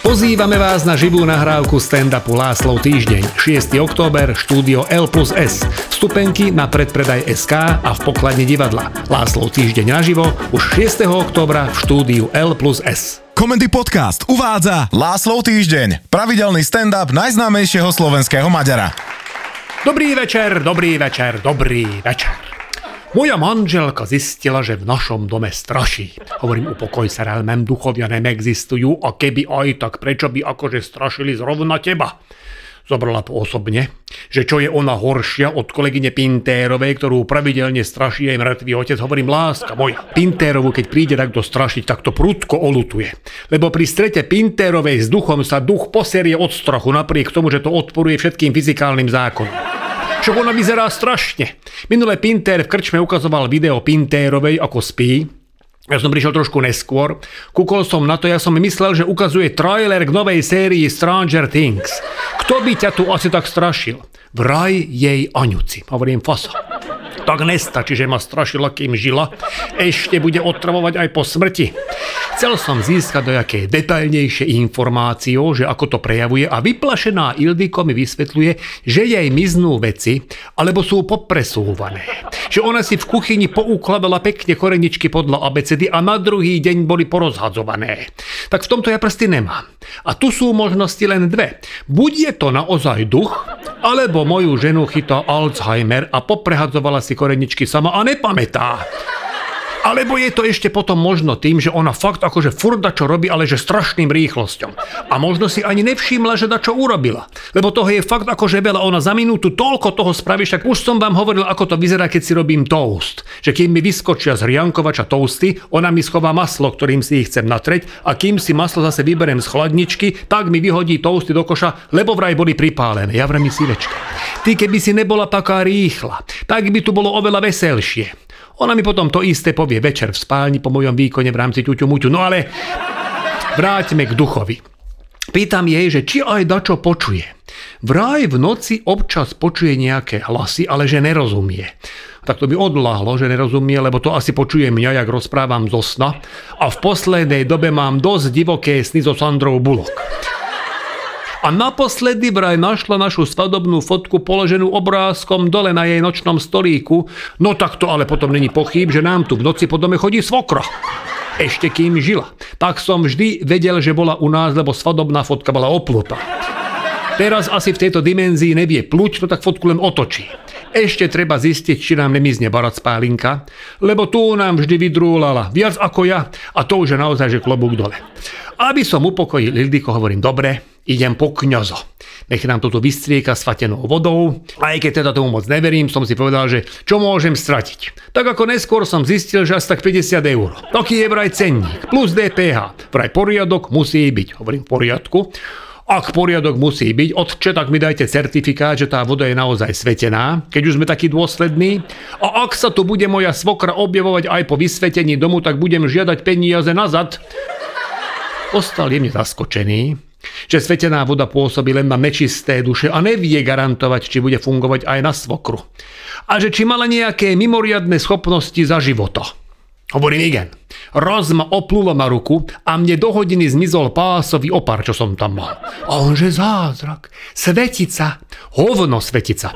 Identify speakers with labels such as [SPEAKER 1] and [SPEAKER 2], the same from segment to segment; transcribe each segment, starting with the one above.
[SPEAKER 1] Pozývame vás na živú nahrávku stand-upu Láslov týždeň, 6. október, štúdio L plus S. Vstupenky na predpredaj SK a v pokladne divadla. Láslov týždeň naživo už 6. októbra v štúdiu L plus S.
[SPEAKER 2] Komendy Podcast uvádza Láslov týždeň, pravidelný stand-up najznámejšieho slovenského Maďara.
[SPEAKER 1] Dobrý večer, dobrý večer, dobrý večer. Moja manželka zistila, že v našom dome straší. Hovorím, upokoj sa, relmem, duchovia neexistujú a keby aj, tak prečo by akože strašili zrovna teba? Zobrala to osobne, že čo je ona horšia od kolegyne Pintérovej, ktorú pravidelne straší jej mŕtvý otec. Hovorím, láska moja. Pintérovu, keď príde takto strašiť, tak to prudko olutuje. Lebo pri strete Pintérovej s duchom sa duch poserie od strachu, napriek tomu, že to odporuje všetkým fyzikálnym zákonom. Čo ona vyzerá strašne. Minulé Pinter v krčme ukazoval video Pintérovej, ako spí. Ja som prišiel trošku neskôr. Kúkol som na to, ja som myslel, že ukazuje trailer k novej sérii Stranger Things. Kto by ťa tu asi tak strašil? Vraj jej Aňuci. Hovorím fasa tak nestačí, že ma strašila, kým žila. Ešte bude otravovať aj po smrti. Chcel som získať do jaké detailnejšie informácie, že ako to prejavuje a vyplašená Ildiko mi vysvetľuje, že jej miznú veci, alebo sú popresúvané. Že ona si v kuchyni poukladala pekne koreničky podľa abecedy a na druhý deň boli porozhadzované. Tak v tomto ja prsty nemám. A tu sú možnosti len dve. Buď je to naozaj duch, alebo moju ženu chytá Alzheimer a poprehadzovala si koreničky sama a nepamätá. Alebo je to ešte potom možno tým, že ona fakt akože furda čo robí, ale že strašným rýchlosťom. A možno si ani nevšimla, že da čo urobila. Lebo toho je fakt akože veľa. Ona za minútu toľko toho spraví, však už som vám hovoril, ako to vyzerá, keď si robím toast. Že kým mi vyskočia z riankovača toasty, ona mi schová maslo, ktorým si ich chcem natreť a kým si maslo zase vyberem z chladničky, tak mi vyhodí toasty do koša, lebo vraj boli pripálené. Ja vrem si večka. Ty keby si nebola taká rýchla, tak by tu bolo oveľa veselšie. Ona mi potom to isté povie večer v spálni po mojom výkone v rámci ťuťu muťu. No ale vráťme k duchovi. Pýtam jej, že či aj dačo počuje. Vraj v noci občas počuje nejaké hlasy, ale že nerozumie. Tak to by odláhlo, že nerozumie, lebo to asi počuje mňa, jak rozprávam zo sna. A v poslednej dobe mám dosť divoké sny so Sandrou Bullock. A naposledy vraj našla našu svadobnú fotku položenú obrázkom dole na jej nočnom stolíku. No tak to ale potom není pochyb, že nám tu v noci po dome chodí svokra. Ešte kým žila. Tak som vždy vedel, že bola u nás, lebo svadobná fotka bola oplutá. Teraz asi v tejto dimenzii nevie pluť, no tak fotku len otočí. Ešte treba zistiť, či nám nemizne barac pálinka, lebo tu nám vždy vydrúlala viac ako ja a to už je naozaj, že klobúk dole. Aby som upokojil Ildiko, hovorím, dobre, idem po kňazo. Nech nám toto vystrieka svatenou vodou. Aj keď teda tomu moc neverím, som si povedal, že čo môžem stratiť. Tak ako neskôr som zistil, že asi tak 50 eur. Taký je vraj cenník, plus DPH. Vraj poriadok musí byť. Hovorím v poriadku. Ak poriadok musí byť, otče, tak mi dajte certifikát, že tá voda je naozaj svetená, keď už sme takí dôslední. A ak sa tu bude moja svokra objavovať aj po vysvetení domu, tak budem žiadať peniaze nazad. Ostal jemne zaskočený, že svetená voda pôsobí len na nečisté duše a nevie garantovať, či bude fungovať aj na svokru. A že či mala nejaké mimoriadne schopnosti za života. Hovorím igen. Raz ma oplulo na ruku a mne do hodiny zmizol pásový opar, čo som tam mal. A onže zázrak. Svetica. Hovno svetica.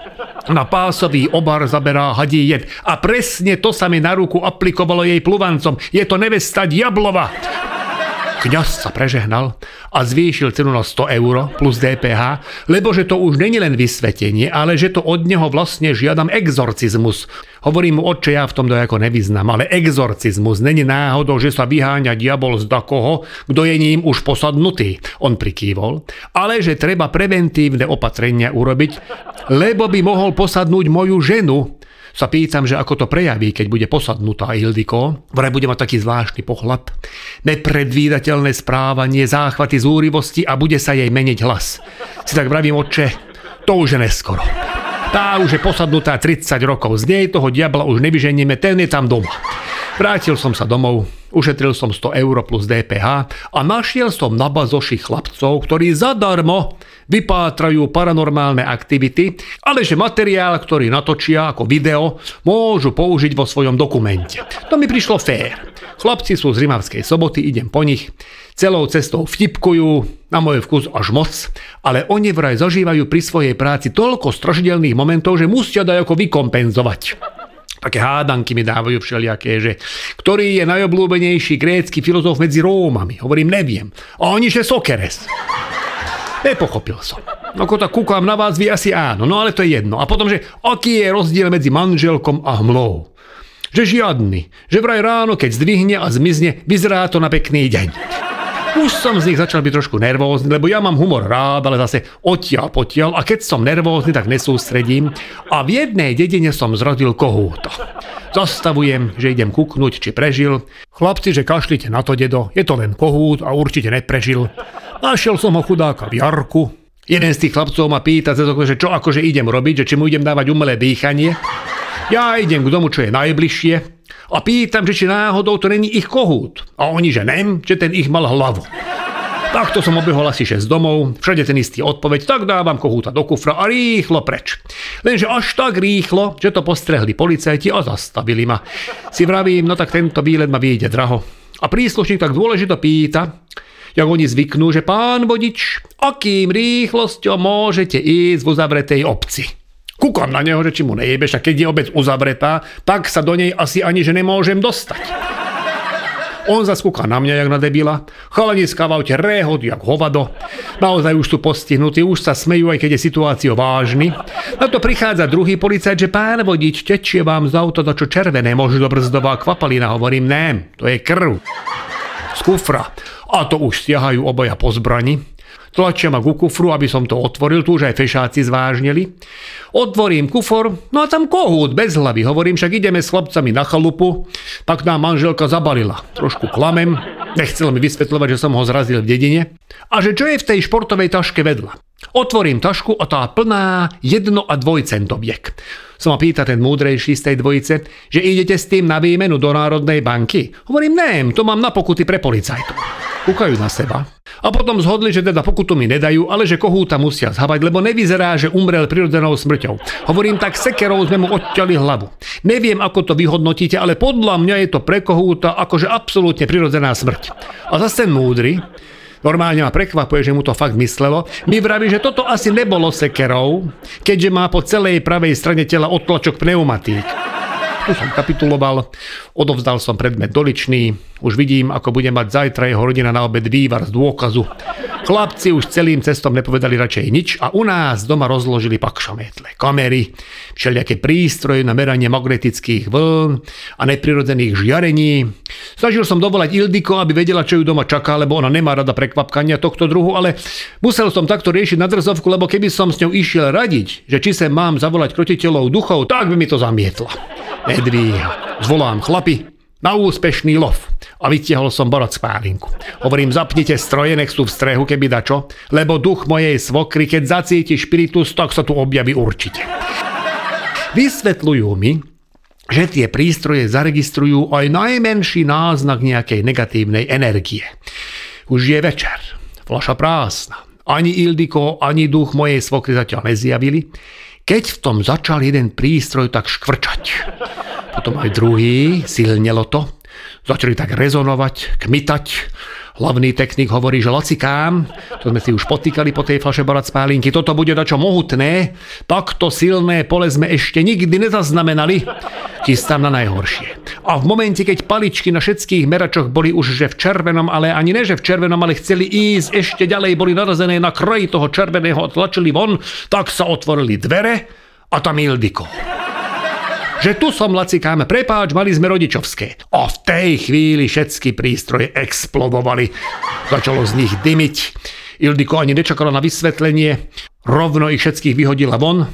[SPEAKER 1] Na pásový obar zaberá hadí jed. A presne to sa mi na ruku aplikovalo jej pluvancom. Je to nevesta Diablova. Kňaz sa prežehnal a zvýšil cenu na 100 eur plus DPH, lebo že to už není len vysvetenie, ale že to od neho vlastne žiadam exorcizmus. Hovorím mu, oče, ja v tom dojako nevyznam, ale exorcizmus není náhodou, že sa vyháňa diabol z dakoho, kto je ním už posadnutý. On prikývol, ale že treba preventívne opatrenia urobiť, lebo by mohol posadnúť moju ženu, sa pýtam, že ako to prejaví, keď bude posadnutá Ildiko. Vraj bude mať taký zvláštny pohľad, nepredvídateľné správanie, záchvaty zúrivosti a bude sa jej meniť hlas. Si tak vravím, oče, to už je neskoro. Tá už je posadnutá 30 rokov, z nej toho diabla už nevyženieme, ten je tam doma. Vrátil som sa domov, ušetril som 100 eur plus DPH a našiel som na bazoši chlapcov, ktorí zadarmo vypátrajú paranormálne aktivity, ale že materiál, ktorý natočia ako video, môžu použiť vo svojom dokumente. To mi prišlo fér. Chlapci sú z Rimavskej soboty, idem po nich. Celou cestou vtipkujú, na môj vkus až moc, ale oni vraj zažívajú pri svojej práci toľko strašidelných momentov, že musia dať ako vykompenzovať. Také hádanky mi dávajú všelijaké, že ktorý je najobľúbenejší grécky filozof medzi Rómami. Hovorím, neviem. A oni, že Sokeres. Nepochopil som. Ako tak kúkam na vás, vy asi áno, no ale to je jedno. A potom, že aký je rozdiel medzi manželkom a hmlou? Že žiadny. Že vraj ráno, keď zdvihne a zmizne, vyzerá to na pekný deň. Už som z nich začal byť trošku nervózny, lebo ja mám humor rád, ale zase odtiaľ potiaľ a keď som nervózny, tak nesústredím a v jednej dedine som zrodil kohúta. Zastavujem, že idem kuknúť, či prežil. Chlapci, že kašlite na to, dedo, je to len kohút a určite neprežil. Našiel som ho chudáka v jarku. Jeden z tých chlapcov ma pýta, že čo akože idem robiť, že či mu idem dávať umelé dýchanie. Ja idem k domu, čo je najbližšie a pýtam, že či náhodou to není ich kohút. A oni, že nem, že ten ich mal hlavu. Takto som obehol asi 6 domov, všade ten istý odpoveď, tak dávam kohúta do kufra a rýchlo preč. Lenže až tak rýchlo, že to postrehli policajti a zastavili ma. Si vravím, no tak tento výlet ma vyjde draho. A príslušník tak dôležito pýta, jak oni zvyknú, že pán vodič, akým rýchlosťou môžete ísť v uzavretej obci. Kúkam na neho, že či mu nejebeš a keď je obec uzavretá, tak sa do nej asi ani že nemôžem dostať. On zaskúka na mňa, jak na debila. Chalaniska v aute rehod, jak hovado. Naozaj už sú postihnutí, už sa smejú, aj keď je situácia vážny. Na to prichádza druhý policajt, že pán vodič, tečie vám z auta to čo červené, možno brzdová kvapalina. Hovorím, ne, to je krv. Z kufra. A to už stiahajú obaja po zbrani. Tlačia ma ku kufru, aby som to otvoril, tu už aj fešáci zvážnili. Otvorím kufor, no a tam kohút bez hlavy. Hovorím, však ideme s chlapcami na chalupu. Tak nám manželka zabalila. Trošku klamem, nechcel mi vysvetľovať, že som ho zrazil v dedine. A že čo je v tej športovej taške vedľa. Otvorím tašku a tá plná jedno a dvojcentoviek. Som ma pýta ten múdrejší z tej dvojice, že idete s tým na výmenu do Národnej banky. Hovorím, nem, to mám na pokuty pre policajtov. Kúkajú na seba a potom zhodli, že teda pokutu mi nedajú, ale že kohúta musia zhabať, lebo nevyzerá, že umrel prirodzenou smrťou. Hovorím, tak sekerou sme mu odťali hlavu. Neviem, ako to vyhodnotíte, ale podľa mňa je to pre kohúta akože absolútne prirodzená smrť. A zase múdry, Normálne ma prekvapuje, že mu to fakt myslelo. Mi vraví, že toto asi nebolo sekerou, keďže má po celej pravej strane tela odtlačok pneumatík. Tu som kapituloval, odovzdal som predmet doličný, už vidím, ako bude mať zajtra jeho rodina na obed vývar z dôkazu. Chlapci už celým cestom nepovedali radšej nič a u nás doma rozložili pakšametle, kamery, všelijaké prístroje na meranie magnetických vln a neprirodzených žiarení. Snažil som dovolať Ildiko, aby vedela, čo ju doma čaká, lebo ona nemá rada prekvapkania tohto druhu, ale musel som takto riešiť na drzovku, lebo keby som s ňou išiel radiť, že či sa mám zavolať krotiteľov duchov, tak by mi to zamietla nedvíha. Zvolám chlapi na úspešný lov a vytiahol som borot spálinku. Hovorím, zapnite stroje, nech sú v strehu, keby dačo, lebo duch mojej svokry, keď zacíti špiritus, tak sa tu objaví určite. Vysvetľujú mi, že tie prístroje zaregistrujú aj najmenší náznak nejakej negatívnej energie. Už je večer, flaša prázdna. Ani Ildiko, ani duch mojej svokry zatiaľ nezjavili keď v tom začal jeden prístroj tak škvrčať. Potom aj druhý, silnelo to, začali tak rezonovať, kmitať. Hlavný technik hovorí, že lacikám, to sme si už potýkali po tej flaše barat spálinky, toto bude dačo mohutné, takto silné pole sme ešte nikdy nezaznamenali. Chystám na najhoršie. A v momente, keď paličky na všetkých meračoch boli už že v červenom, ale ani ne že v červenom, ale chceli ísť ešte ďalej, boli narazené na kraji toho červeného a tlačili von, tak sa otvorili dvere a tam Ildiko že tu som lacikám, prepáč, mali sme rodičovské. A v tej chvíli všetky prístroje explodovali. Začalo z nich dymiť. Ildiko ani nečakala na vysvetlenie. Rovno ich všetkých vyhodila von.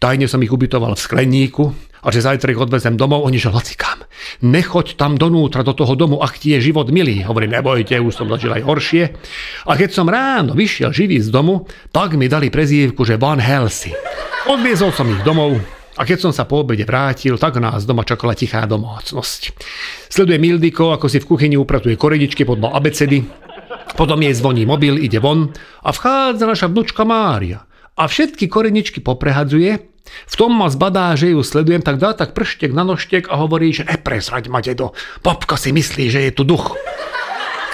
[SPEAKER 1] Tajne som ich ubytoval v skleníku a že zajtra ich odvezem domov, oni že lacikám. Nechoď tam donútra do toho domu, ak ti je život milý. Hovorí, nebojte, už som zažil aj horšie. A keď som ráno vyšiel živý z domu, tak mi dali prezývku, že Van Helsing. Odviezol som ich domov, a keď som sa po obede vrátil, tak nás doma čakala tichá domácnosť. Sleduje Mildiko, ako si v kuchyni upratuje koredičky podľa abecedy, potom jej zvoní mobil, ide von a vchádza naša vnúčka Mária. A všetky koreničky poprehadzuje V tom ma zbadá, že ju sledujem, tak dá tak prštek na nožtek a hovorí, že nepresraď ma, dedo, babka si myslí, že je tu duch.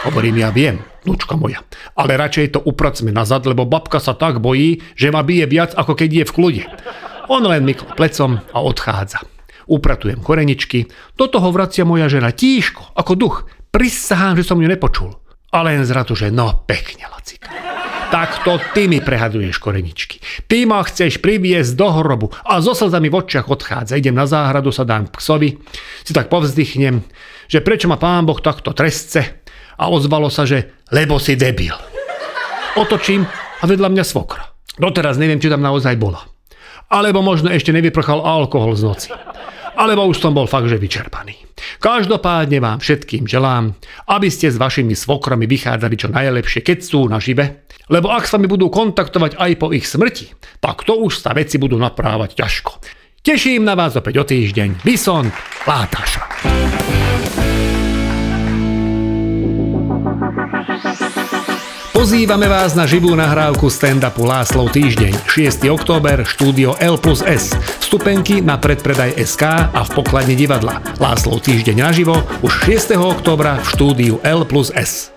[SPEAKER 1] Hovorím, ja viem, nučka moja, ale radšej to upracme nazad, lebo babka sa tak bojí, že ma bije viac, ako keď je v kľude. On len mykl plecom a odchádza. Upratujem koreničky, do toho vracia moja žena tíško, ako duch. Prisahám, že som ju nepočul. A len zratu, že no pekne, lacika. Takto ty mi prehaduješ koreničky. Ty ma chceš priviesť do hrobu a so slzami v očiach odchádza. Idem na záhradu, sa dám k psovi, si tak povzdychnem, že prečo ma pán Boh takto trestce a ozvalo sa, že lebo si debil. Otočím a vedľa mňa svokra. Doteraz neviem, či tam naozaj bola. Alebo možno ešte nevyprchal alkohol z noci. Alebo už som bol fakt, že vyčerpaný. Každopádne vám všetkým želám, aby ste s vašimi svokrami vychádzali čo najlepšie, keď sú nažive, lebo ak sa mi budú kontaktovať aj po ich smrti, tak to už sa veci budú naprávať ťažko. Teším na vás opäť o týždeň. Bison Látaša. Pozývame vás na živú nahrávku stand-upu Láslov týždeň, 6. október, štúdio L plus S. Vstupenky na predpredaj SK a v pokladni divadla. Láslov týždeň naživo už 6. októbra v štúdiu L plus S.